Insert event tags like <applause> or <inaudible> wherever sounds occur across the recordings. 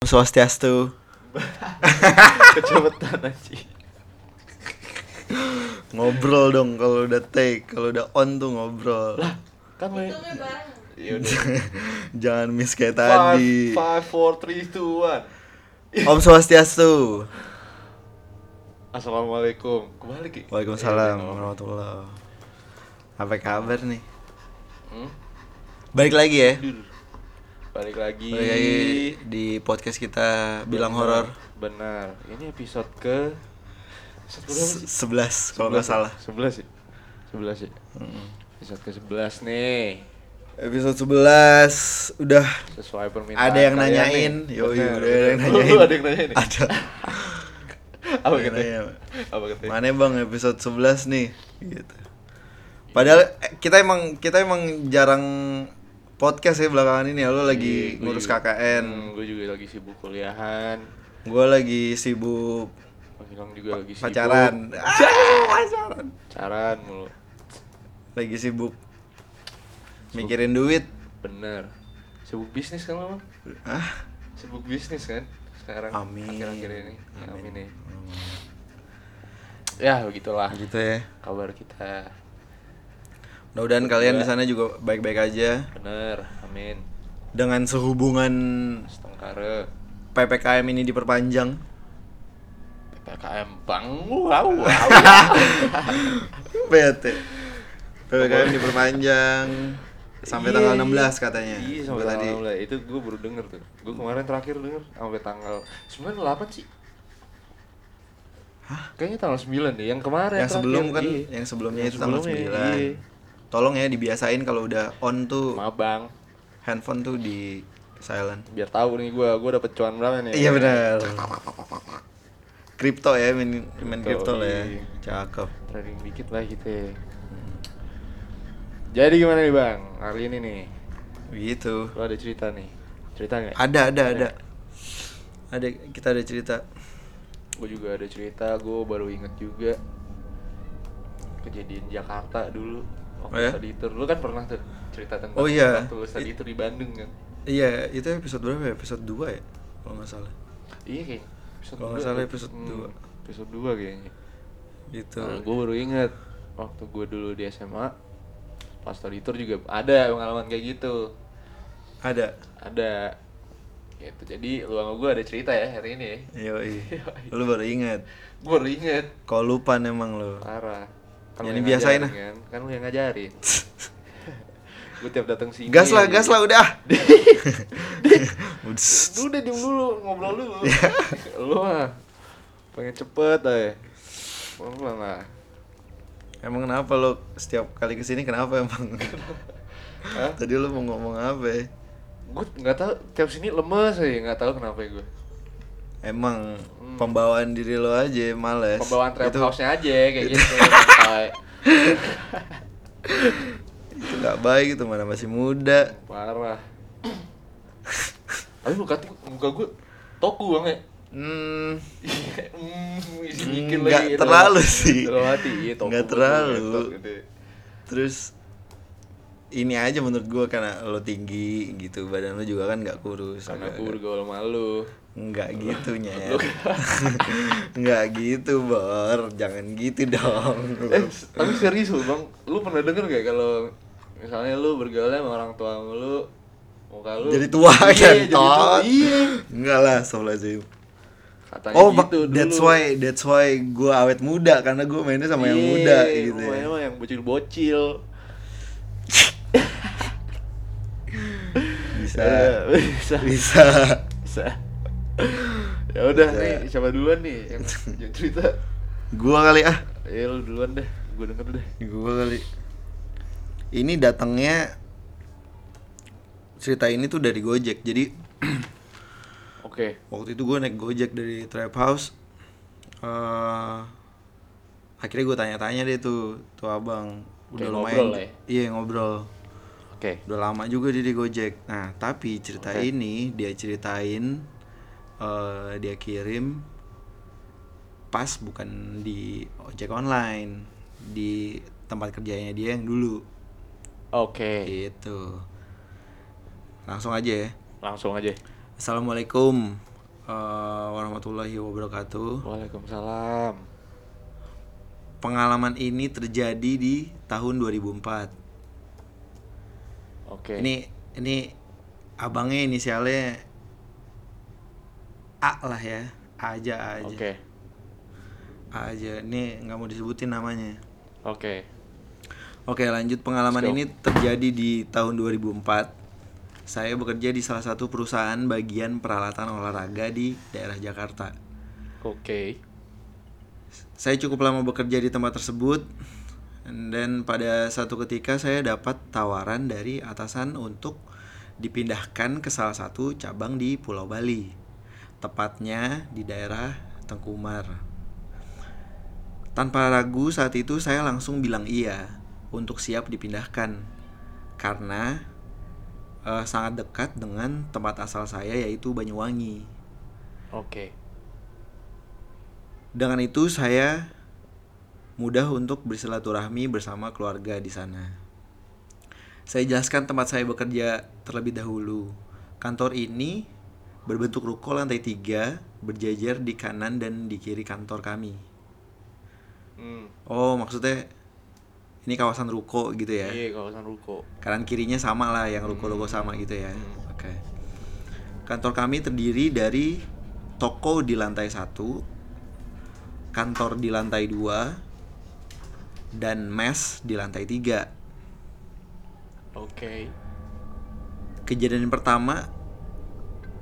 Swastiastu. <laughs> Kecepetan aja. Ngobrol dong kalau udah take, kalau udah on tuh ngobrol. Lah, kan lo Ya udah. <laughs> Jangan miss kayak tadi. Five, five, four, three, two, one. Om Swastiastu. Assalamualaikum. Kembali Ki. Waalaikumsalam Eh, warahmatullah. Apa kabar nih? Hmm? Balik lagi ya. Aduh. Balik lagi. Balik lagi di podcast kita bilang horor Benar. Ini episode ke sih? 11 kalau nggak salah. 11 ya? 11 ya? Episode ke 11 nih. Episode 11 udah Sesuai permintaan ada yang nanyain. nih. Yo, Benar, ada yang nanyain. Ada yang nanyain. Ada. <laughs> Apa nanya. Apa katanya? Mana bang episode 11 nih gitu. Padahal eh, kita emang kita emang jarang podcast ya belakangan ini ya lo lagi gua ngurus juga- KKN. Hmm, gue juga lagi sibuk kuliahan. Gue lagi sibuk Bang juga lagi sibuk. pacaran. Ah, <laughs> pacaran. Pacaran mulu. Lagi sibuk mikirin duit. Bener. Sibuk bisnis kan lo? Bang? Ah, Sibuk bisnis kan sekarang. Amin. Akhir-akhir ini. Ya, amin ya. Ya begitulah gitu ya. kabar kita. Mudah-mudahan kalian di sana juga baik-baik aja Bener. Amin. dengan sehubungan Setengkare. PPKM ini diperpanjang. PPKM bang. Wow. wow. Bete. <laughs> PPKM diperpanjang sampai Iya, tanggal iya. 16 katanya. Iya sampai tadi. tanggal 16. Itu gue baru denger tuh. Gue kemarin terakhir denger sampai tanggal 9 8 sih. Hah? Kayaknya tanggal 9 deh. Yang kemarin Yang sebelum kan iya. yang sebelumnya Yang itu tanggal sebelumnya, 9. iya. Tolong ya dibiasain kalau udah on tuh Maaf bang, handphone tuh di silent. biar tahu nih gue, gue dapet cuan berapa nih? Iya benar. Kripto ya main main kripto lah ya. iya. Cakep. Trading dikit lah kita. Jadi gimana nih bang, hari ini nih, Gitu. lo ada cerita nih, cerita nggak? Ada ada ada. Ada kita ada cerita. Gue juga ada cerita, gue baru inget juga kejadian Jakarta dulu. Waktu Oh ya? study tour, lu kan pernah tuh cerita tentang Oh iya. waktu lu study tour di Bandung kan? Iya, itu episode berapa ya? Episode 2 ya? Kalau nggak salah. Iya kayaknya. Episode Kalau nggak salah episode Hmm, dua. Episode 2 kayaknya. Gitu. Nah, gue baru inget waktu gue dulu di SMA pas study tour juga ada pengalaman kayak gitu Ada. ada gitu jadi lu sama gue ada cerita ya hari ini ya <laughs> Yoi. Lu baru inget. gue baru inget Kau lupa emang lu. parah Ya, ini yang biasain ngajarin kan kan lu yang ngajarin <laughs> gue tiap datang sini Gas lah, gas lah udah. <laughs> lu udah diem dulu ngobrol dulu Iya. <laughs> lu mah pengen cepet aja pelan lah Emang kenapa lo setiap kali ke sini kenapa emang? Hah? Tadi lo mau ngomong apa ya? gue nggak tahu tiap sini lemes aja nggak tahu kenapa ya gue Emang Hmm. pembawaan diri lo aja males. pembawaan trap house-nya aja kayak gitu santai. itu gak baik itu mana masih muda. parah tapi muka muka gue toku banget Hmm, hmm, isi mikir Nggak lagi terlalu sih. terlalu hati iya toku Nggak terlalu. gitu. terus ini aja menurut gua karena lo tinggi gitu badan lo juga kan nggak kurus. Karena agak- aku bergaul malu. Nggak gitu nyet. <laughs> Nggak gitu bor. Jangan gitu dong. Eh tapi serius lu bang. Lu pernah denger gak kalau misalnya lu bergaul sama orang tua lu muka lu jadi tua iya, kan jadi tua. iya. Enggak lah Astagfirullahaladzim katanya oh gitu dulu that's why that's why gua awet muda karena gua mainnya sama yang Iya, muda gitu ya. sama yang bocil-bocil bisa. Ya, bisa. Bisa. Bisa. Ya udah nih siapa duluan nih yang, yang cerita? Gua kali ah. Ya lu duluan deh. Gue denger deh. Gua kali. Ini datangnya cerita ini tuh dari Gojek. Jadi <clears throat> oke. waktu itu gue naik gojek dari trap house. Eh akhirnya gue tanya-tanya deh tuh tuh abang. Udah Kayak lumayan. ngobrol ya? iya ngobrol oke udah lama juga dia di gojek nah tapi cerita Oke. ini dia ceritain eh dia kirim pas bukan di ojek online di tempat kerjanya dia yang dulu oke gitu langsung aja ya langsung aja Assalamualaikum eh, warahmatullahi wabarakatuh. Waalaikumsalam. Pengalaman ini terjadi di tahun 2004. Oke. Ini ini abangnya inisialnya A lah ya. A aja A aja. Oke. A aja. Ini nggak mau disebutin namanya. Oke. Oke, lanjut pengalaman ini terjadi di tahun 2004. Saya bekerja di salah satu perusahaan bagian peralatan olahraga di daerah Jakarta. Oke. Saya cukup lama bekerja di tempat tersebut dan pada satu ketika saya dapat tawaran dari atasan untuk dipindahkan ke salah satu cabang di Pulau Bali. Tepatnya di daerah Tengkumar. Tanpa ragu saat itu saya langsung bilang iya untuk siap dipindahkan karena eh, sangat dekat dengan tempat asal saya yaitu Banyuwangi. Oke. Dengan itu saya mudah untuk bersilaturahmi bersama keluarga di sana. Saya jelaskan tempat saya bekerja terlebih dahulu. Kantor ini berbentuk ruko lantai tiga berjajar di kanan dan di kiri kantor kami. Hmm. Oh, maksudnya ini kawasan ruko gitu ya? Iya, kawasan ruko. Kanan kirinya sama lah, yang ruko-ruko sama gitu ya. Oke. Kantor kami terdiri dari toko di lantai satu, kantor di lantai dua, dan mes di lantai tiga. Oke. Kejadian pertama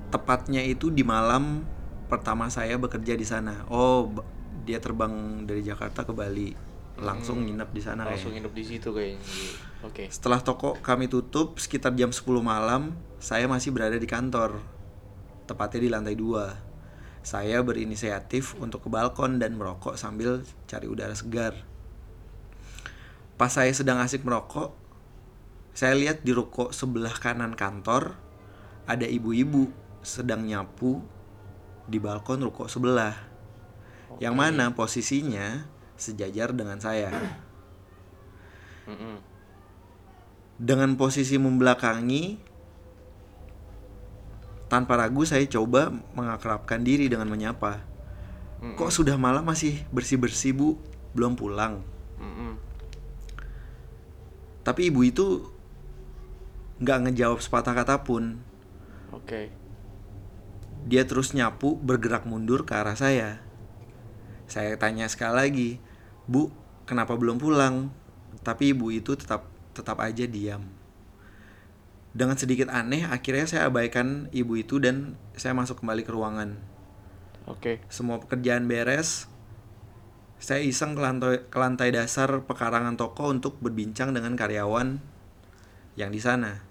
tepatnya itu di malam pertama saya bekerja di sana. Oh, dia terbang dari Jakarta ke Bali, langsung nginep di sana Langsung kayaknya. hidup di situ kayaknya. Oke. Setelah toko kami tutup sekitar jam 10 malam, saya masih berada di kantor. Tepatnya di lantai 2. Saya berinisiatif untuk ke balkon dan merokok sambil cari udara segar. Pas saya sedang asik merokok, saya lihat di ruko sebelah kanan kantor ada ibu-ibu sedang nyapu di balkon ruko sebelah. Yang mana posisinya sejajar dengan saya. Dengan posisi membelakangi tanpa ragu saya coba mengakrabkan diri dengan menyapa. Kok sudah malam masih bersih-bersih, Bu? Belum pulang. Tapi ibu itu nggak ngejawab sepatah kata pun. Oke. Dia terus nyapu bergerak mundur ke arah saya. Saya tanya sekali lagi, Bu, kenapa belum pulang? Tapi ibu itu tetap tetap aja diam. Dengan sedikit aneh, akhirnya saya abaikan ibu itu dan saya masuk kembali ke ruangan. Oke. Semua pekerjaan beres. Saya iseng ke lantai, ke lantai dasar pekarangan toko untuk berbincang dengan karyawan yang di sana.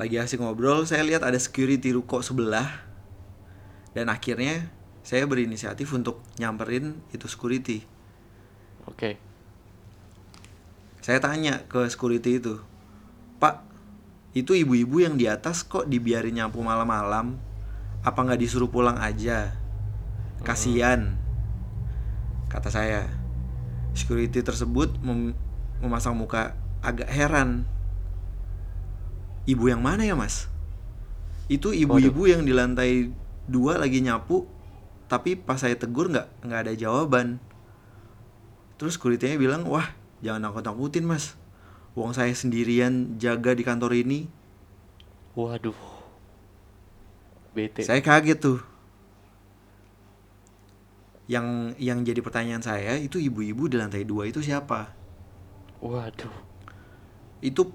Lagi asik ngobrol, saya lihat ada security ruko sebelah. Dan akhirnya saya berinisiatif untuk nyamperin itu security. Oke. Saya tanya ke security itu, Pak, itu ibu-ibu yang di atas kok dibiarin nyapu malam-malam? Apa nggak disuruh pulang aja? Kasian, kata saya. Security tersebut mem- memasang muka agak heran. Ibu yang mana ya mas? Itu ibu-ibu yang di lantai dua lagi nyapu, tapi pas saya tegur nggak nggak ada jawaban. Terus security-nya bilang, wah jangan nakut-nakutin mas. Uang saya sendirian jaga di kantor ini. Waduh. Bete. Saya kaget tuh. Yang yang jadi pertanyaan saya itu ibu-ibu di lantai dua itu siapa? Waduh. Itu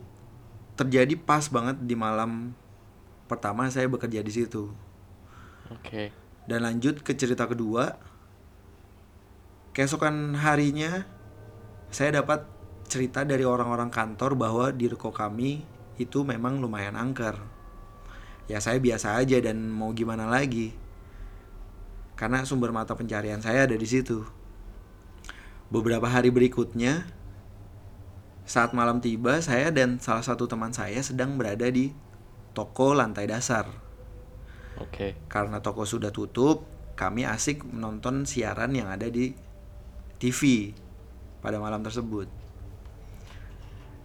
terjadi pas banget di malam pertama saya bekerja di situ. Oke. Dan lanjut ke cerita kedua. Keesokan harinya saya dapat cerita dari orang-orang kantor bahwa di ruko kami itu memang lumayan angker. Ya saya biasa aja dan mau gimana lagi. Karena sumber mata pencarian saya ada di situ. Beberapa hari berikutnya saat malam tiba saya dan salah satu teman saya sedang berada di toko lantai dasar. Oke. Karena toko sudah tutup, kami asik menonton siaran yang ada di TV pada malam tersebut.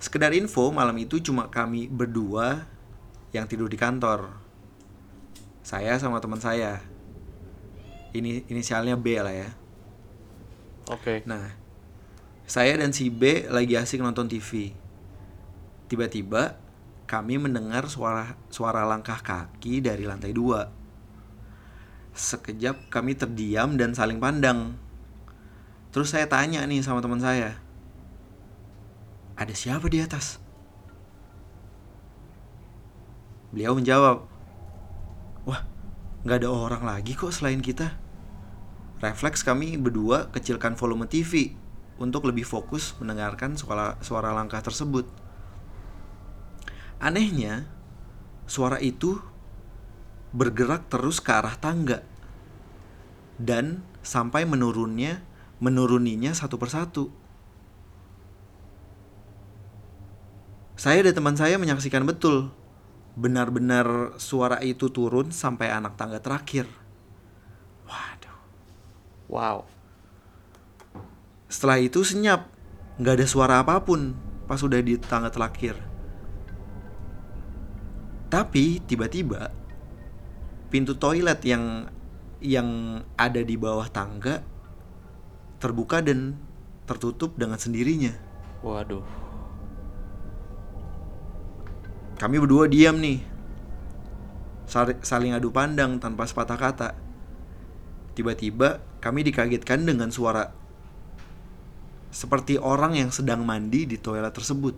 Sekedar info, malam itu cuma kami berdua yang tidur di kantor. Saya sama teman saya. Ini inisialnya B lah ya. Oke. Nah, saya dan si B lagi asik nonton TV. Tiba-tiba kami mendengar suara suara langkah kaki dari lantai dua. Sekejap kami terdiam dan saling pandang. Terus saya tanya nih sama teman saya. Ada siapa di atas? Beliau menjawab, nggak ada orang lagi kok selain kita. Refleks kami berdua kecilkan volume TV untuk lebih fokus mendengarkan suara, suara langkah tersebut. Anehnya, suara itu bergerak terus ke arah tangga dan sampai menurunnya menuruninya satu persatu. Saya dan teman saya menyaksikan betul benar-benar suara itu turun sampai anak tangga terakhir. Waduh. Wow. Setelah itu senyap, nggak ada suara apa pun pas udah di tangga terakhir. Tapi tiba-tiba pintu toilet yang yang ada di bawah tangga terbuka dan tertutup dengan sendirinya. Waduh. Kami berdua diam nih. Saling adu pandang tanpa sepatah kata. Tiba-tiba kami dikagetkan dengan suara seperti orang yang sedang mandi di toilet tersebut.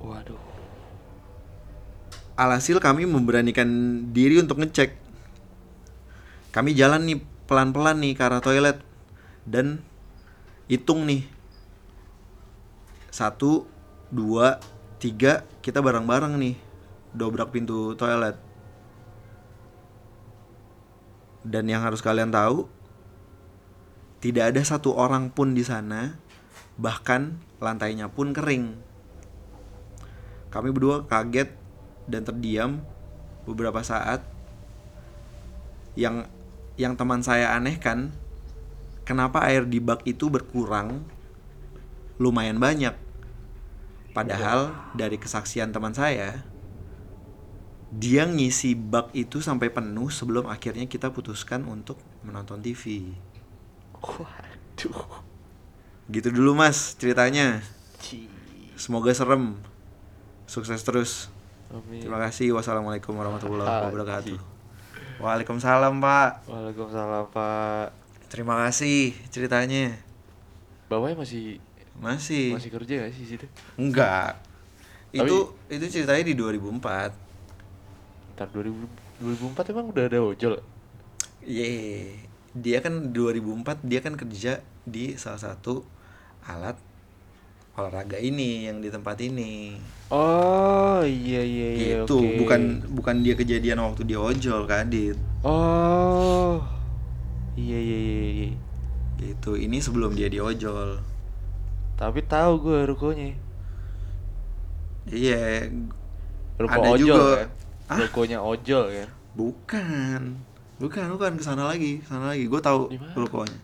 Waduh. Alhasil kami memberanikan diri untuk ngecek. Kami jalan nih pelan-pelan nih ke arah toilet dan hitung nih satu dua tiga kita bareng-bareng nih dobrak pintu toilet. Dan yang harus kalian tahu tidak ada satu orang pun di sana bahkan lantainya pun kering. Kami berdua kaget dan terdiam beberapa saat. Yang yang teman saya anehkan, kenapa air di bak itu berkurang lumayan banyak. Padahal dari kesaksian teman saya, dia ngisi bak itu sampai penuh sebelum akhirnya kita putuskan untuk menonton TV. Waduh. Gitu dulu mas ceritanya. Semoga serem. Sukses terus. Amin. Terima kasih. Wassalamualaikum warahmatullahi wabarakatuh. Waalaikumsalam Pak. Waalaikumsalam Pak. Terima kasih ceritanya. Bapaknya masih Masih. masih kerja gak sih situ? Enggak. Tapi- Itu itu ceritanya di 2004. Ntar 2000, 2004 emang udah ada ojol? Ye. Dia kan 2004 dia kan kerja di salah satu alat olahraga ini yang di tempat ini. Oh iya iya iya gitu, oke. bukan bukan dia kejadian waktu dia ojol ke Adit. Oh iya iya iya. iya. Gitu. Ini sebelum dia diojol. Tapi tahu gue rukonya. Iya. Ruko Ada ojol juga. kan? Hah? Rukonya ojol kan? Bukan. Bukan, bukan ke sana lagi, ke sana lagi. Gue tahu rukonya.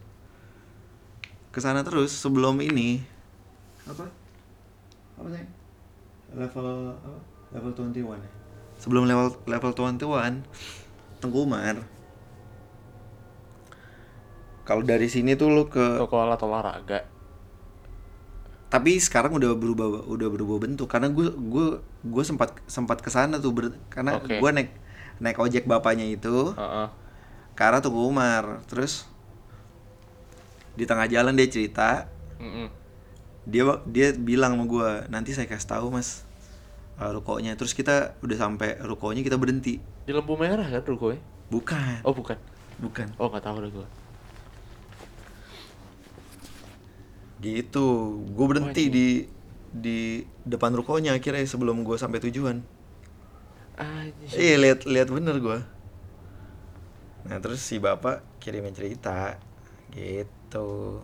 Ke sana terus sebelum ini. Apa? Apa sih? Level apa? Level 21 ya. Sebelum level level 21 Tengkumar. Kalau dari sini tuh lu ke Ruko alat olahraga. Tapi sekarang udah berubah udah berubah bentuk karena gue gue gue sempat sempat ke sana tuh ber- karena Oke. gue naik naik ojek bapaknya itu Heeh. ke arah Tugu Umar terus di tengah jalan dia cerita Mm-mm. dia dia bilang sama gue nanti saya kasih tahu mas uh, rukonya terus kita udah sampai rukonya kita berhenti Di lampu merah kan rukonya? bukan Oh bukan. bukan Oh nggak tahu deh gue. Gitu gue berhenti Wah, di di depan rukonya akhirnya sebelum gue sampai tujuan. Iya lihat lihat bener gue. Nah terus si bapak kirimin cerita gitu.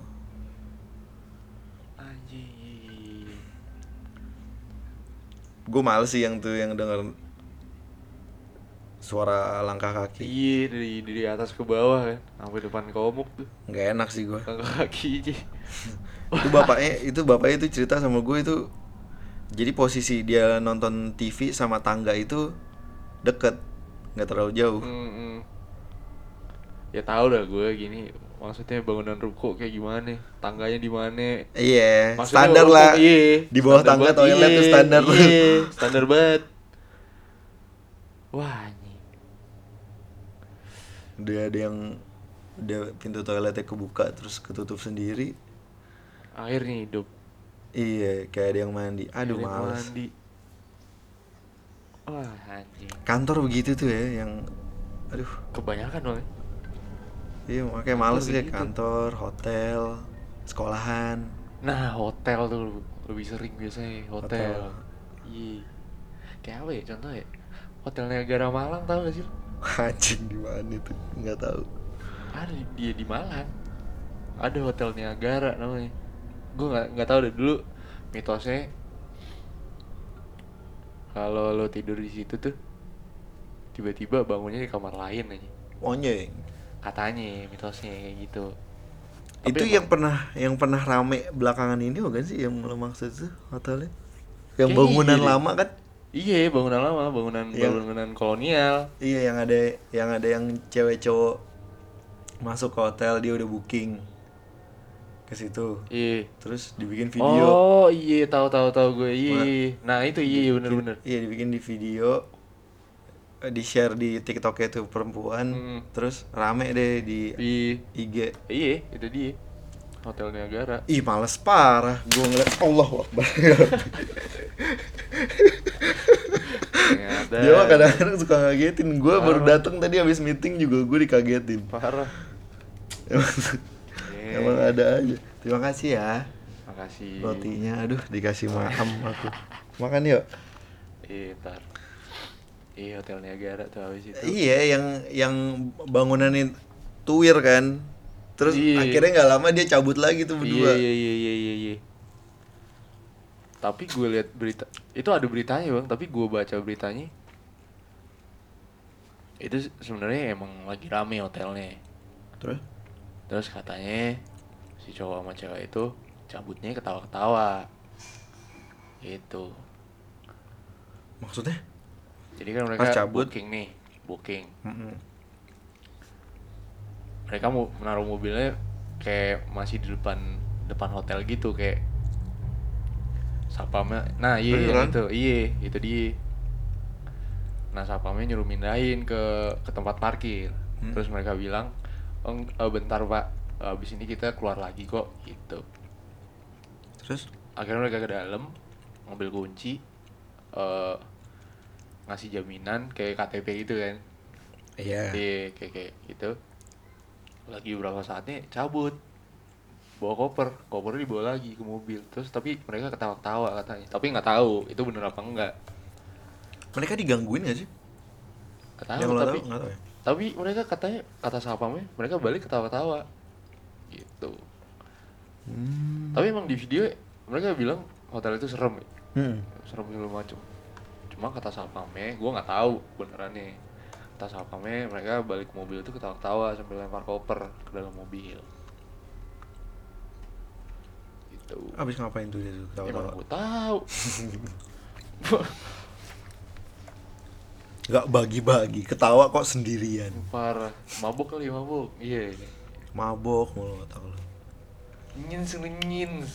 Anjir. Gue males sih yang tuh yang denger suara langkah kaki. Iya dari dari atas ke bawah kan, sampai depan komuk tuh. Nggak enak sih gue. Langkah kaki aja. <laughs> Itu bapaknya itu bapaknya itu cerita sama gue itu. Jadi posisi dia nonton TV sama tangga itu deket, nggak terlalu jauh Mm-mm. Ya tahu dah gue gini. Maksudnya bangunan ruko kayak gimana? Tangganya di mana? iya standar ruko, lah iya. di bawah Standar tangga toilet iya, tuh standar lah Iya, standar banget. Wah, anjing. udah ada yang udah pintu toiletnya kebuka terus ketutup sendiri Akhirnya hidup. iya kayak ada yang mandi aduh Akhirnya males Mandi. Wah, anjing. kantor begitu tuh ya yang aduh Kebanyakan loh. ya. iya makanya Kantor males begitu. kantor hotel sekolahan Nah, hotel tuh lebih sering biasanya hotel. Hotel. Iya. Kayak apa ya contohnya? Hotel Niagara Malang tau gak sih? <laughs> anjing di mana itu nggak tahu Ada di- dia di Malang. Ada hotel Niagara namanya. Gue nggak nggak tahu deh dulu mitosnya. Kalau lo tidur di situ tuh tiba-tiba bangunnya di kamar lain aja. monyeng Katanya mitosnya kayak gitu. itu Tapi yang pernah yang pernah rame belakangan ini bukan sih yang lo maksud tuh hotelnya yang bangunan iya lama kan Iya, bangunan lama, bangunan Iya. bangunan kolonial. iya yang ada yang ada yang cewek cowok masuk ke hotel dia udah booking ke situ Iya. terus dibikin video Oh iya tahu tahu tahu gue iya. Iya. Nah itu iya bener bener. iya dibikin di video di share di TikTok itu perempuan Hmm. terus rame deh di Di IG iya itu dia Hotel Niagara. ih males parah gue ngeliat Allah Akbar dia mah kadang-kadang suka ngagetin gue baru datang tadi habis meeting juga gue dikagetin parah. Emang, Iya. emang ada aja terima kasih ya Makasih. rotinya aduh dikasih maam aku makan yuk Iya ntar. Iya Hotel Niagara tuh habis itu. iya yang yang bangunan itu tuir kan terus Iya. akhirnya nggak lama dia cabut lagi tuh Iya berdua iya iya iya iya. iya. Tapi gue lihat berita itu ada beritanya bang, tapi gue baca beritanya itu se- sebenarnya emang lagi rame hotelnya. terus Terus katanya si cowok sama cewek itu cabutnya ketawa-ketawa. Gitu. maksudnya Jadi kan mereka cabut. booking nih, booking. Mm-mm. Mereka mau menaruh mobilnya kayak masih di depan depan hotel gitu kayak sapamnya. Nah, iya Beneran? itu. Iya, itu dia. Nah, sapamnya nyuruh mindahin ke ke tempat parkir. Hmm. Terus mereka bilang, "Oh, eh, bentar, Pak. Abis ini kita keluar lagi kok." gitu. terus? Akhirnya mereka ke dalam ngambil kunci eh ngasih jaminan kayak KTP gitu kan. Iya. Iya, kayak kayak gitu. Lagi beberapa saatnya cabut. Bawa koper. Kopernya dibawa lagi ke mobil. Terus tapi mereka ketawa-ketawa katanya. Tapi nggak tahu itu bener apa enggak. Mereka digangguin gak sih? Nggak tahu tapi tahu? nggak tahu ya tapi mereka katanya kata sapamnya mereka balik ketawa-ketawa. Gitu. Hmm. tapi emang di video mereka bilang hotel itu serem. Ya. Hmm. serem segala macem. Cuma kata sapamnya gue nggak tahu benerannya. Kata sapamnya mereka balik ke mobil itu ketawa-ketawa sambil lempar koper ke dalam mobil. Gitu. Abis ngapain tuh dia tuh tahu-tahu gue tahu <laughs> <laughs> nggak bagi-bagi ketawa kok sendirian. Parah. Mabuk kali mabuk iya mabok mulu nggak tahu lu. nyins nyins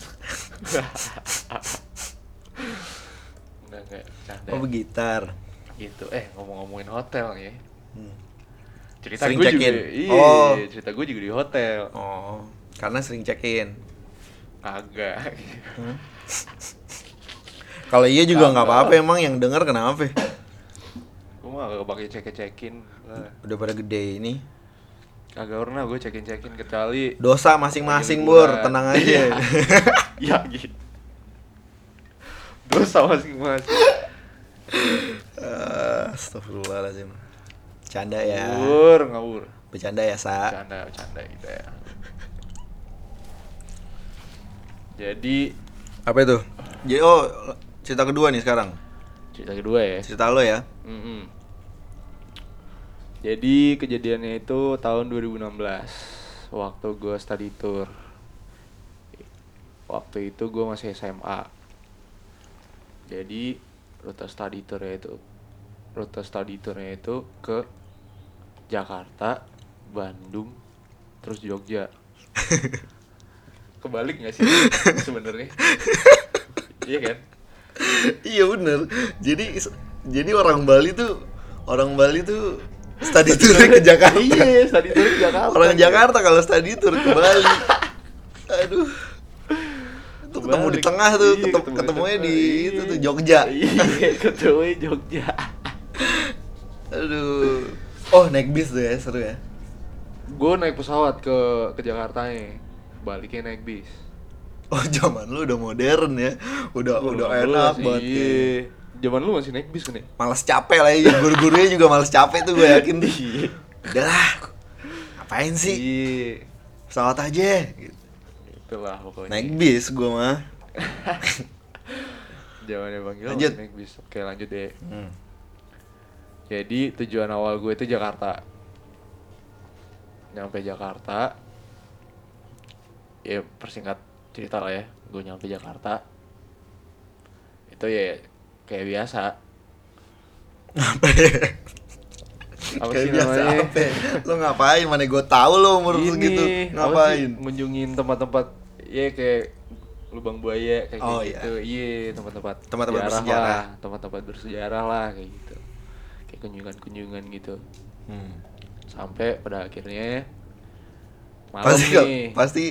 enggak enggak canda. Oh begitar gitu. Eh ngomong-ngomongin hotel ya. Hmm. cerita Sering gue juga iya Oh. cerita gue juga di hotel. Oh karena sering check in agak kalau iya juga nggak apa-apa emang yang denger kenapa mah gak pakai check checkin udah pada gede ini. Kagak pernah gue cekin cekin kecuali dosa masing-masing bur. Tenang aja. Iya. <laughs> ya gitu. Dosa masing-masing. Ah, Astagfirullahaladzim. Canda ya. Ngawur ngawur Bercanda ya Sa? Bercanda bercanda gitu ya. Jadi Apa itu? Jadi oh cerita kedua nih sekarang? Cerita kedua ya. Cerita lo ya? Mm-mm. Jadi kejadiannya itu tahun 2016 Waktu gue study tour. Waktu itu gue masih SMA Jadi rute study tour itu rute study tournya itu ke Jakarta Bandung terus Jogja. <laughs> Kebalik nggak sih sebenarnya? Iya kan? Iya bener. Jadi jadi orang Bali tuh orang Bali tuh study tour ke Jakarta. Iya study tour ke Jakarta. Orang Jakarta kalau study tour ke Bali aduh. Itu ketemu di tengah tuh Iya, ketemu, ketemu di ketemunya di Iya. itu tuh Jogja. Iya ketemunya Jogja. Aduh. Oh naik bis tuh ya seru ya? Gue naik pesawat ke ke Jakarta nya baliknya naik bis. Oh <laughs> zaman lu udah modern ya. Udah udah enak banget iya. Zaman lu masih naik bis kan ya malas capek lah ya guru-gurunya juga malas capek tuh gue yakin tuh. Iya. udahlah ngapain sih? Iya. Pesawat aja. Gitu. itulah pokoknya. Naik bis gue mah. <laughs> Zamannya bang Gil Lanjut. naik bis. Oke lanjut deh. Hmm. jadi tujuan awal gue itu Jakarta. Nyampe Jakarta. Ya persingkat cerita lah ya. Gue nyampe Jakarta. Itu ya kayak biasa. Apa ya? Apa Kayak sih biasa namanya? apa ya? lo ngapain? Mana gue tahu lo umur Ini, segitu ngapain? Ngunjungin tempat-tempat ya kayak lubang buaya kayak Oh, gitu iya. Tempat-tempat Tempat-tempat sejarah bersejarah. lah, tempat-tempat bersejarah lah kayak gitu. Kayak kunjungan-kunjungan gitu. Hmm. sampai pada akhirnya malam pasti nih. pasti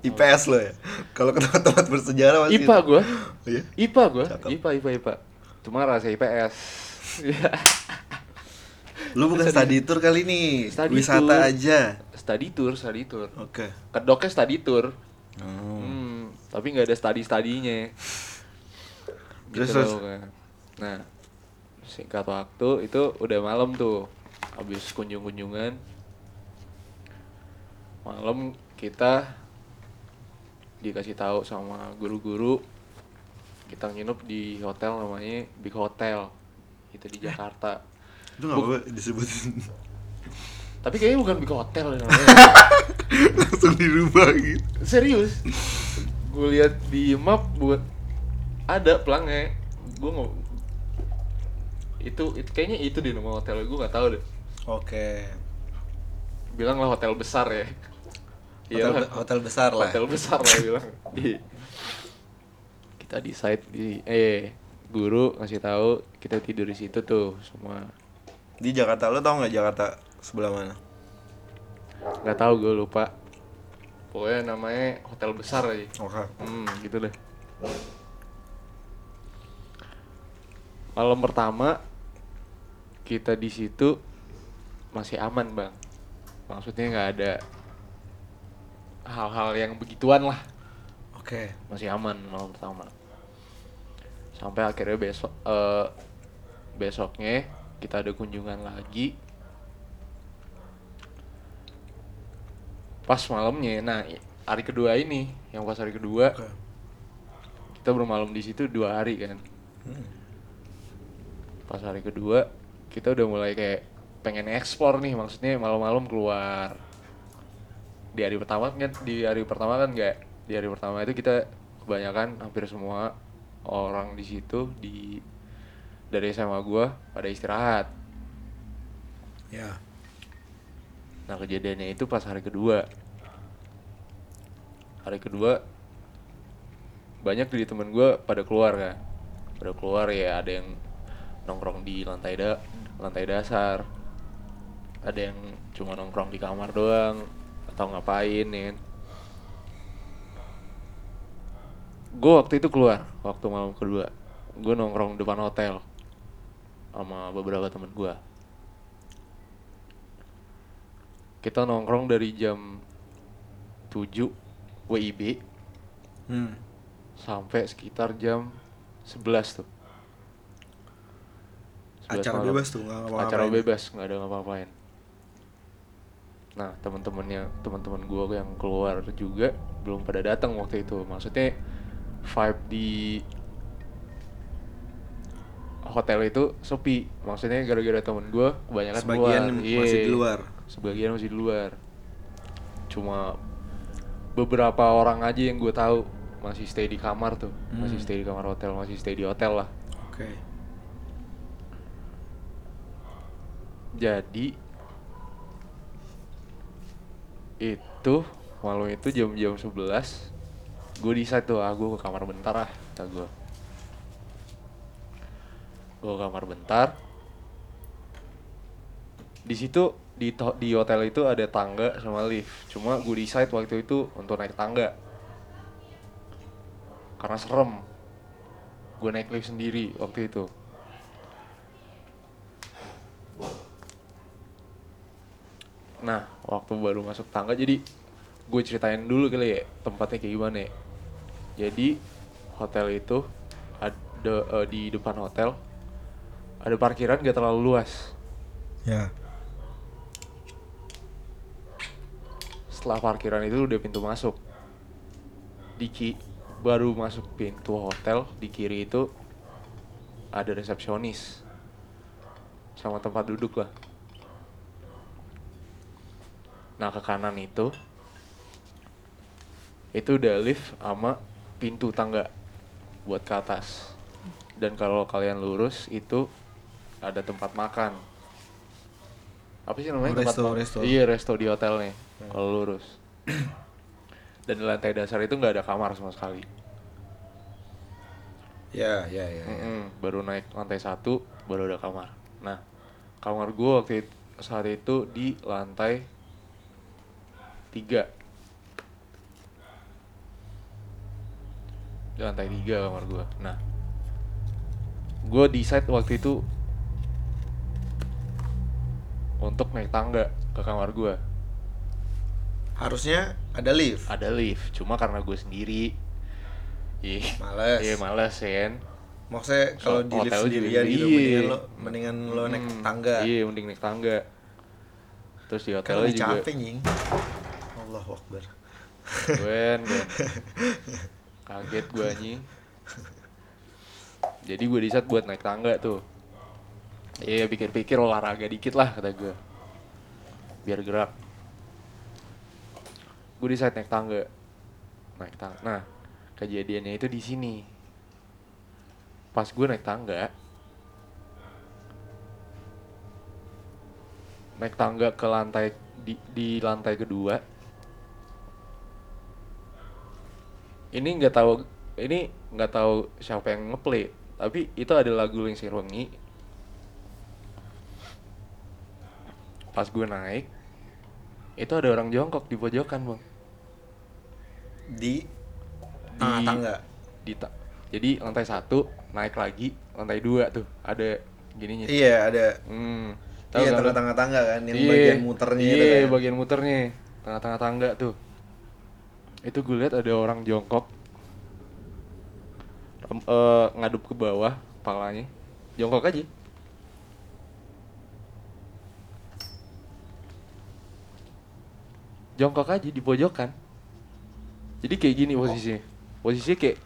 IPS lo ya? Kalau ke tempat-tempat bersejarah pasti IPA itu. gue Oh, iya? IPA gue. IPA IPA IPA cuma rasa IPS lu bukan study tour kali ini Study wisata tour. aja study tour study tour oke kedoknya study tour Hmm. Hmm, tapi nggak ada study studinya. Terus, gitu terus? loh, kan. Nah, singkat waktu itu udah malam tuh, habis kunjung-kunjungan. Malam kita dikasih tahu sama guru-guru kita nginep di hotel namanya Big Hotel itu di Jakarta. itu nggak apa disebutin Tapi kayaknya bukan Big Hotel ya namanya. <laughs> langsung dirubah gitu Serius. Gue lihat di map buat ada pelangnya. Gue nggak itu, itu kayaknya itu di nama hotel gue nggak tahu deh. oke Bilang lah hotel besar ya. hotel, Iya, hotel besar lah hotel besar lah bilang. Di- <laughs> kita di site di eh guru ngasih tahu kita tidur di situ tuh semua. di Jakarta lo tau nggak Jakarta sebelah mana Nggak tahu gue lupa. Pokoknya namanya hotel besar aja. oke Hmm, gitu deh. Malam pertama kita di situ masih aman bang. Maksudnya nggak ada hal-hal yang begituan lah. oke Masih aman malam pertama. Sampai akhirnya besok eh, besoknya kita ada kunjungan lagi. Pas malamnya, nah hari kedua ini, yang pas hari kedua kita bermalam di situ dua hari kan? Pas hari kedua kita udah mulai kayak pengen explore nih maksudnya malam-malam keluar. Di hari pertama kan di hari pertama kan nggak di hari pertama itu kita kebanyakan hampir semua orang di situ di dari SMA gua pada istirahat. Ya. Nah kejadiannya itu pas hari kedua. Hari kedua Banyak dari temen gue pada keluar kan Pada keluar ya ada yang nongkrong di lantai da lantai dasar. Ada yang cuma nongkrong di kamar doang Atau ngapain ya kan Gue waktu itu keluar Waktu malam kedua Gue nongkrong depan hotel Sama beberapa temen gue kita nongkrong dari jam 7 WIB hmm. sampai sekitar jam 11 tuh. 11 acara malam. bebas tuh nggak ngapa-ngapain. Acara bebas, nggak ada ngapa-ngapain. Nah, teman-temannya, teman-teman gua yang keluar juga belum pada datang waktu itu. Maksudnya vibe di hotel itu sepi. Maksudnya gara-gara temen gua kebanyakan sebagian keluar. Iya. masih di luar Sebagian masih di luar. Cuma beberapa orang aja yang gue tahu masih stay di kamar tuh, masih Hmm. stay di kamar hotel, masih stay di hotel lah. oke jadi itu malam itu jam-jam 11 gue decide tuh ah gue ke kamar bentar ah kata gue gue ke kamar bentar. Di situ di di hotel itu ada tangga sama lift. Cuma gue decide waktu itu untuk naik tangga. Karena serem. Gue naik lift sendiri waktu itu. Nah, waktu baru masuk tangga jadi gue ceritain dulu kali ya tempatnya kayak gimana ya. Jadi hotel itu ada eh, di depan hotel ada parkiran gak terlalu luas. Ya. Setelah parkiran itu udah pintu masuk. Di ki baru masuk pintu hotel di kiri itu ada resepsionis sama tempat duduk lah. Nah ke kanan itu itu udah lift sama pintu tangga buat ke atas. Dan kalau kalian lurus itu ada tempat makan. Apa sih namanya? tempat Resto, ma- resto. Iya resto di hotelnya. Kalau lurus. <clears throat> Dan di lantai dasar itu nggak ada kamar sama sekali. Ya, ya, ya. ya. Baru naik lantai satu baru ada kamar. Nah kamar gua waktu itu, saat itu di lantai tiga. Lantai tiga kamar gua. Nah gua decide waktu itu untuk naik tangga ke kamar gua. Harusnya ada lift. Ada lift, cuma karena gue sendiri. Ih, Males. Iya males ya kan. Maksudnya kalau So- di lift hotel sendirian gitu iya. mendingan lo mendingan lo naik Hmm, tangga. Iya, mending naik tangga. Terus di lagi juga capek nying. Allahu Akbar. Gwen, Gwen. <laughs> Kaget gue anjing. Jadi gue decide buat naik tangga tuh. Iya, pikir-pikir olahraga dikit lah kata gue. Biar gerak. Gue decide naik tangga. Naik tangga. Nah, kejadiannya itu di sini. Pas gue naik tangga, naik tangga ke lantai di, di lantai kedua ini nggak tahu ini nggak tahu siapa yang ngeplay tapi itu ada lagu Lingsi Wengi pas gue naik itu ada orang jongkok di pojokan bang Di Di- tangga. di ta- jadi lantai satu naik lagi lantai dua tuh ada gininya Iya, ada. hmm, tahu Iya, kan lo? tengah-tengah tangga kan yang Iya, bagian muternya iya, itu kan. bagian muternya tengah-tengah tangga tuh itu gue lihat ada orang jongkok. Ram- eh, ngaduk ke bawah palanya. Jongkok aja. Jongkok aja di pojokan. Jadi kayak gini posisinya. Posisinya kayak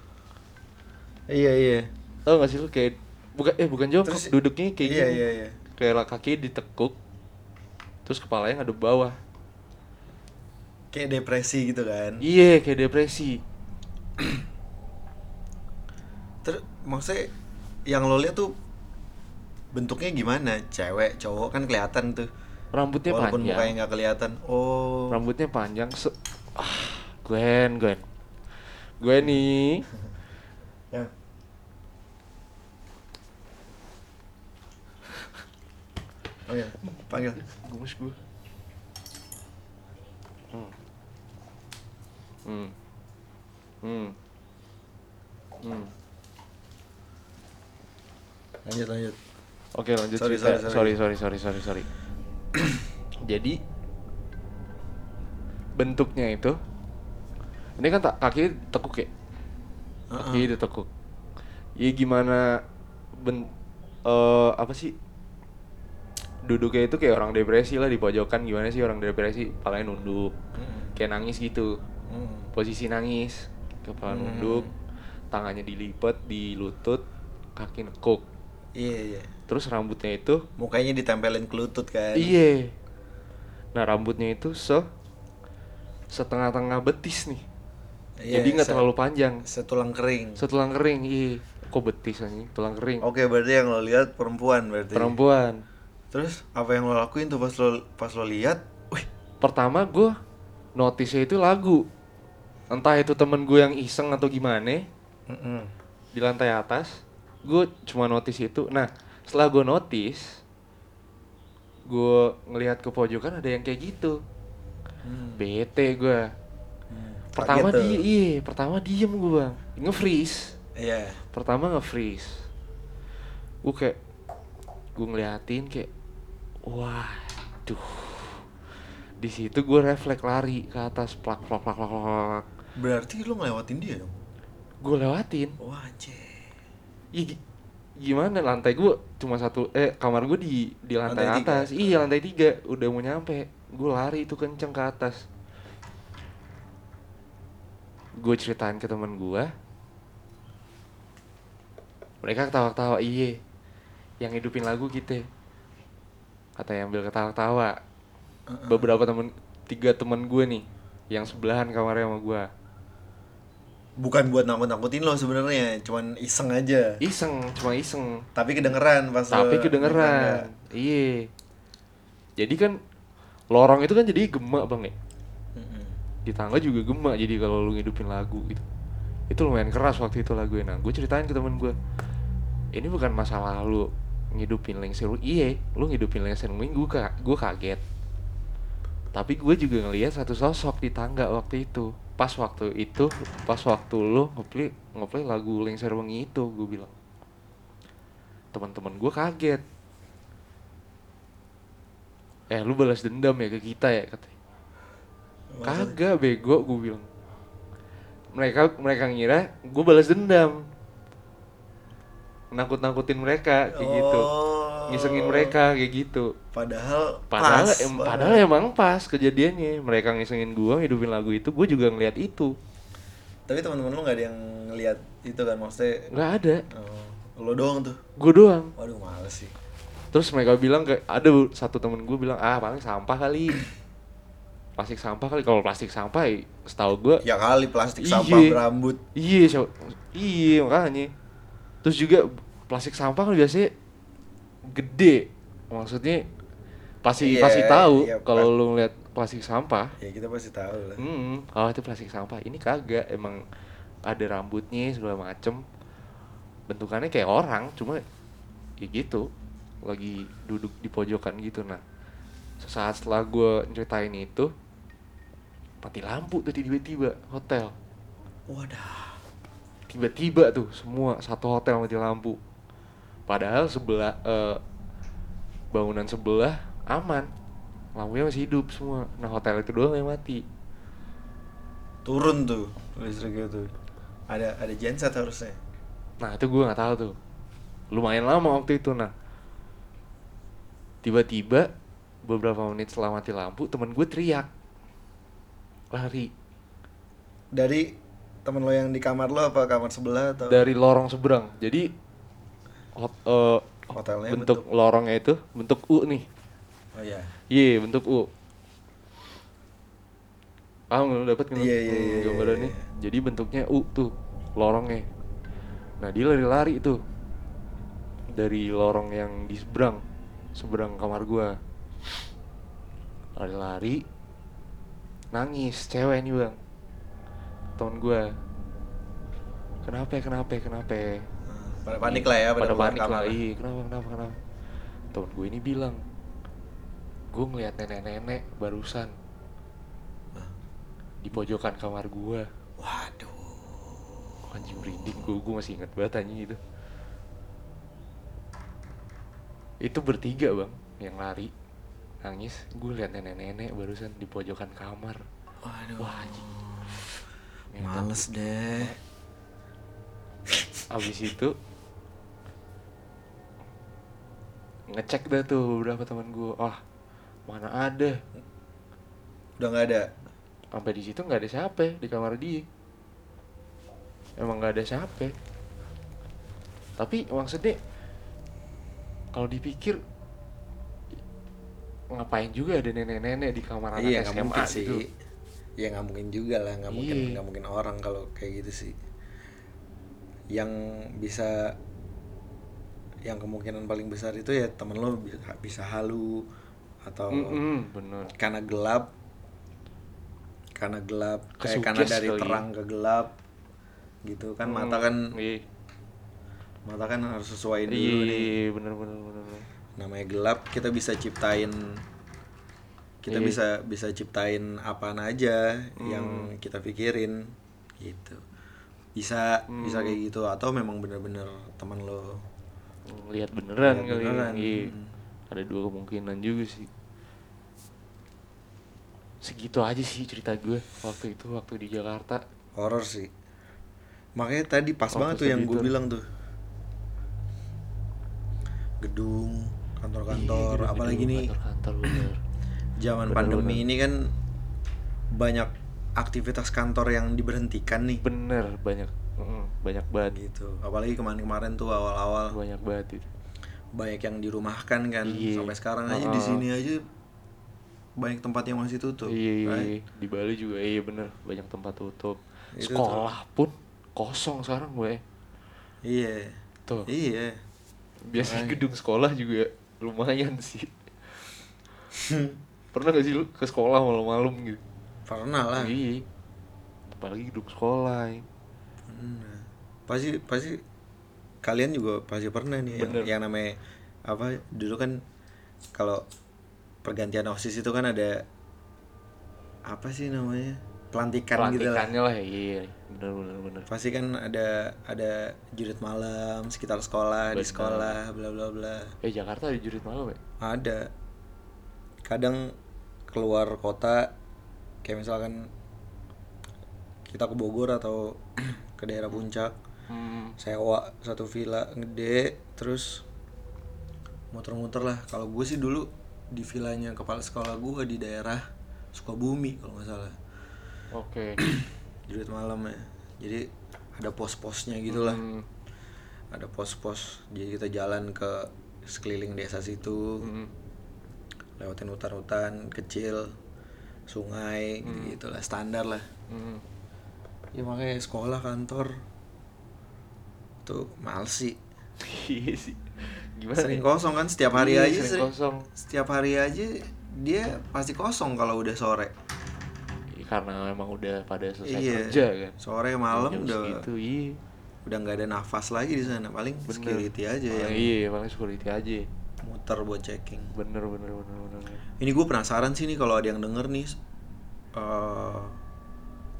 Iya, iya. tau gak sih lu kayak bukan eh bukan jongkok Terus- duduknya kayak iya, gini. iya, iya. kayak kaki ditekuk terus kepalanya ngadep bawah Kayak depresi gitu kan. iya kayak depresi Terus maksudnya yang lo lihat tuh bentuknya gimana? Cewek, cowok kan kelihatan tuh. rambutnya Walaupun mukanya panjang nggak kelihatan. Oh. rambutnya panjang se ah Gwen Gwen gue nih <laughs> Yang Oh iya, panggil. gumus gue hmm hmm hmm hmm Lanjut, lanjut. Oke lanjut Sorry, cerita. sorry, Sorry sorry. sorry sorry sorry. <clears throat> Jadi bentuknya itu ini kan tak kaki tekuk ya. Kaki ditekuk. Ya gimana ben eh, apa sih duduknya itu kayak orang depresi lah di pojokan gimana sih orang depresi palanya nunduk Mm. kayak nangis gitu Hmm. Posisi nangis kepala Hmm. nunduk tangannya dilipat di lutut kaki nekuk Iya, iya. terus rambutnya itu Mukanya ditempelin ke lutut kan. Iya. Nah rambutnya itu se setengah-tengah betis nih. Iya, Jadi nggak terlalu panjang. Setulang kering. Setulang kering, iya. Kok betis anjing? Tulang kering. Oke, berarti yang lo lihat perempuan berarti. Perempuan. Terus apa yang lo lakuin tuh pas lo pas lo lihat? Wih, pertama gue notice itu lagu entah itu temen gue yang iseng atau gimana mm-mm. di lantai atas gue cuma notice itu nah setelah gue notice gue ngelihat ke pojokan ada yang kayak gitu Hmm. bete gue Hmm. pertama Kaget tuh. di iya pertama diem gue bang nge-freeze Iya. pertama nge-freeze gue kayak gue ngeliatin kayak wah duh di situ gue refleks lari ke atas plak plak plak plak plak Berarti lo ngelewatin dia dong. gue lewatin. Wah, anjir. Ih, gi- gimana? Lantai gue cuma satu eh kamar gue di di lantai, Lantai tiga. atas. Iya lantai tiga. Udah mau nyampe. Gue lari itu kenceng ke atas. Gue ceritain ke temen gue mereka ketawa-ketawa iya yang hidupin lagu gitu kata yang ambil ketawa-ketawa. Beberapa temen tiga temen gue nih yang sebelahan kamarnya sama gue Bukan buat nakut-nakutin lo sebenarnya, cuman iseng aja. iseng cuma iseng. Tapi kedengeran pas lo tapi naik kedengeran. Iya. Jadi kan lorong itu kan jadi gemak bang ya? Di tangga juga gemak jadi kalau lu ngidupin lagu gitu. Itu lumayan keras waktu itu lagu nah gue ceritain ke temen gue ini bukan masalah lu ngidupin lengser iya lu ngidupin lengser wing gue ka gue kaget. Tapi gue juga ngelihat satu sosok di tangga waktu itu pas waktu itu pas waktu lu ngeplay ngeplay lagu lengser wengi itu gue bilang. Teman-teman gue kaget. Eh lu balas dendam ya ke kita ya katanya. Kagak bego gue bilang. Mereka mereka ngira gue balas dendam. Nakut-nakutin mereka kayak gitu. Oh. Ngisengin mereka kayak gitu Padahal padahal pas em- banget. padahal emang pas kejadiannya mereka ngisengin gue hidupin lagu itu gue juga ngeliat itu Tapi teman-teman lo nggak ada yang ngelihat itu kan maksudnya. nggak ada Oh, lo doang tuh. gue doang Waduh, males sih. terus mereka bilang kayak ada satu temen gue bilang ah paling sampah kali <clears throat> plastik sampah kali kalau plastik sampah setahu gue Ya kali plastik Iya. sampah berambut. Iya, iya makanya. Terus juga plastik sampah kan biasanya gede. Maksudnya pasti Iya, pasti tahu iya, kalau pas- lu ngeliat plastik sampah. Ya kita pasti tahu lah. Hmm, oh itu plastik sampah. Ini kagak, emang ada rambutnya segala macem. Bentukannya kayak orang, cuma ya gitu. Lagi duduk di pojokan gitu. Nah, sesaat setelah gue ceritain itu, mati lampu tuh tiba-tiba hotel Wadah. tiba-tiba tuh semua satu hotel mati lampu padahal sebelah eh, bangunan sebelah aman. Lampunya masih hidup semua. Nah hotel itu doang yang mati. Turun tuh listriknya tuh. Ada ada genset harusnya. nah itu gue nggak tahu tuh. Lumayan lama waktu itu nah. Tiba-tiba beberapa menit setelah mati lampu temen gue teriak. Lari. Dari temen lo yang di kamar lo apa kamar sebelah atau? Dari lorong seberang. Jadi hot, eh, hotelnya bentuk lorongnya itu bentuk U nih Oh iya. Iya, bentuk U. Paham lu dapat lu? Iya, iya, Hmm, iya, gambarannya. iya. Jadi bentuknya U tuh, lorongnya. Nah, dia lari-lari tuh. Dari lorong yang di seberang, seberang kamar gua. Lari-lari. Nangis, cewek nih, Bang. Temen gua. Kenapa, ya, kenapa, ya, kenapa? ya? Pada panik lah ya, pada, pada panik kamar. lah iya kenapa kenapa kenapa temen gue ini bilang gue ngeliat nenek-nenek barusan di pojokan kamar gue Waduh. anjing merinding gue gue masih inget banget anjing itu itu bertiga bang yang lari nangis gue liat nenek-nenek barusan di pojokan kamar Waduh. wah anjing. Males deh. abis itu ngecek dah tuh beberapa teman gue ah mana ada Udah nggak ada. sampai di situ nggak ada siapa di kamar dia emang nggak ada siapa tapi maksudnya kalau dipikir ngapain juga ada nenek-nenek di kamar anak iya, nggak SMA mungkin sih. gitu Ya nggak mungkin juga lah, nggak mungkin Iya. nggak mungkin orang kalau kayak gitu sih. Yang bisa yang kemungkinan paling besar itu ya temen lo bisa, bisa halu atau Mm-mm, bener karena gelap karena gelap kayak karena dari kali. terang ke gelap gitu kan mata kan iya mata kan harus sesuaiin dulu iya nih bener bener bener bener. namanya gelap kita bisa ciptain kita Iya. bisa bisa ciptain apaan aja Hmm. yang kita pikirin gitu bisa Hmm. bisa kayak gitu atau memang bener-bener teman lo lihat beneran kali beneran, iya. Mm. ada dua kemungkinan juga sih. Segitu aja sih cerita gue waktu itu waktu di Jakarta. Horor sih. Makanya tadi pas Oh, banget tuh yang gue itu. bilang tuh. Gedung kantor-kantor Iya, apalagi gedung, nih kantor-kantor bener. <clears throat> zaman Bener, pandemi bener. ini kan banyak aktivitas kantor yang diberhentikan nih. Bener banyak mm, banyak banget. Gitu. Apalagi kemarin-kemarin tuh awal-awal. Banyak banget itu. Banyak yang dirumahkan kan. Iya. sampai sekarang aja di sini aja banyak tempat yang masih tutup iya iya, right? iya. di Bali juga iya bener. Banyak tempat tutup. Itu sekolah pun kosong sekarang gue iya. Tuh. Iya. Biasanya gedung sekolah juga lumayan sih. <laughs> Pernah gak sih lu ke sekolah malam-malam gitu? Pernah lah. Iya. Apalagi gedung sekolah ya. Pasti pasti kalian juga pasti pernah nih yang, Bener. yang namanya apa dulu kan kalau pergantian osis itu kan ada apa sih namanya? Pelantikan gitu lah. Lah iya. Bener bener bener. Pasti kan ada ada jurit malam sekitar sekolah di Bener. sekolah bla bla bla. Eh Jakarta ada jurit malam ya? Ada. Kadang keluar kota kayak misalkan kita ke Bogor atau ke daerah puncak. Hmm. sewa satu villa gede terus muter-muter lah. Kalau gue sih dulu di villanya kepala sekolah gue di daerah Sukabumi kalau nggak salah. Oke. <clears throat> Jurit malam ya. Jadi ada pos-posnya gitulah Hmm. ada pos-pos. Jadi kita jalan ke sekeliling desa situ. Hmm. lewatin hutan-hutan kecil sungai gitu lah standar lah. Hmm. Ya makanya sekolah kantor. Tuh males sih. Iya sih. Gimana sering ya? kosong kan setiap hari Iya, aja sering sering, kosong. Setiap hari aja dia pasti kosong kalau udah sore. Iya, karena emang udah pada selesai iya. kerja kan. Sore malam Jam udah segitu iya. udah nggak ada nafas lagi di sana. Paling Bener. security aja yang iya paling security aja. muter buat checking. Bener bener bener bener ini gue penasaran sih nih kalau ada yang denger nih eh,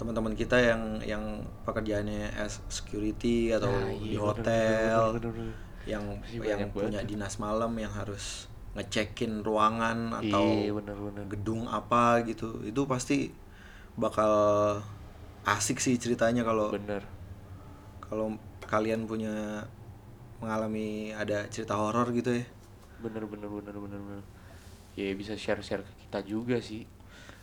teman-teman kita yang yang pekerjaannya as security atau Nah, di iya, bener, hotel bener, bener, bener. yang Pasti yang punya banget. dinas malam yang harus ngecekin ruangan atau iya bener bener. gedung apa gitu itu pasti bakal asik sih ceritanya kalau bener. kalau kalian punya mengalami ada cerita horor gitu ya. Bener bener bener bener bener. Ya bisa share share ke kita juga sih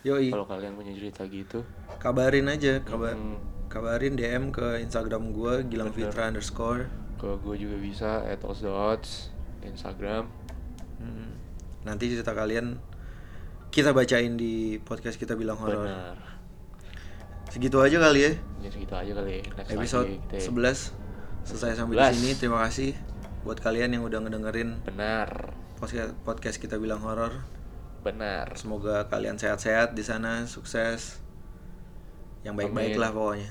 yoi. Kalau kalian punya cerita gitu. Kabarin aja kabar Hmm. kabarin DM ke Instagram gua Gilang Bener. Fitra underscore. Ke gue juga bisa @osdots Instagram. Hmm. nanti cerita kalian kita bacain di podcast kita bilang horor. Segitu aja kali ya. Ya segitu aja kali ya. next episode kita 11 selesai sampai di 11. sini. Terima kasih buat kalian yang udah ngedengerin benar. podcast podcast kita bilang horor benar. Semoga kalian sehat-sehat di sana sukses. Yang baik-baik lah pokoknya.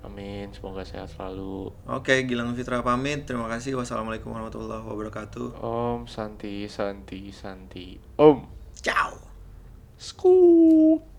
Amin semoga sehat selalu. Oke Gilang Fitra pamit. Terima kasih. Wassalamualaikum warahmatullahi wabarakatuh. Om santi santi santi. Om. Ciao. Skuu.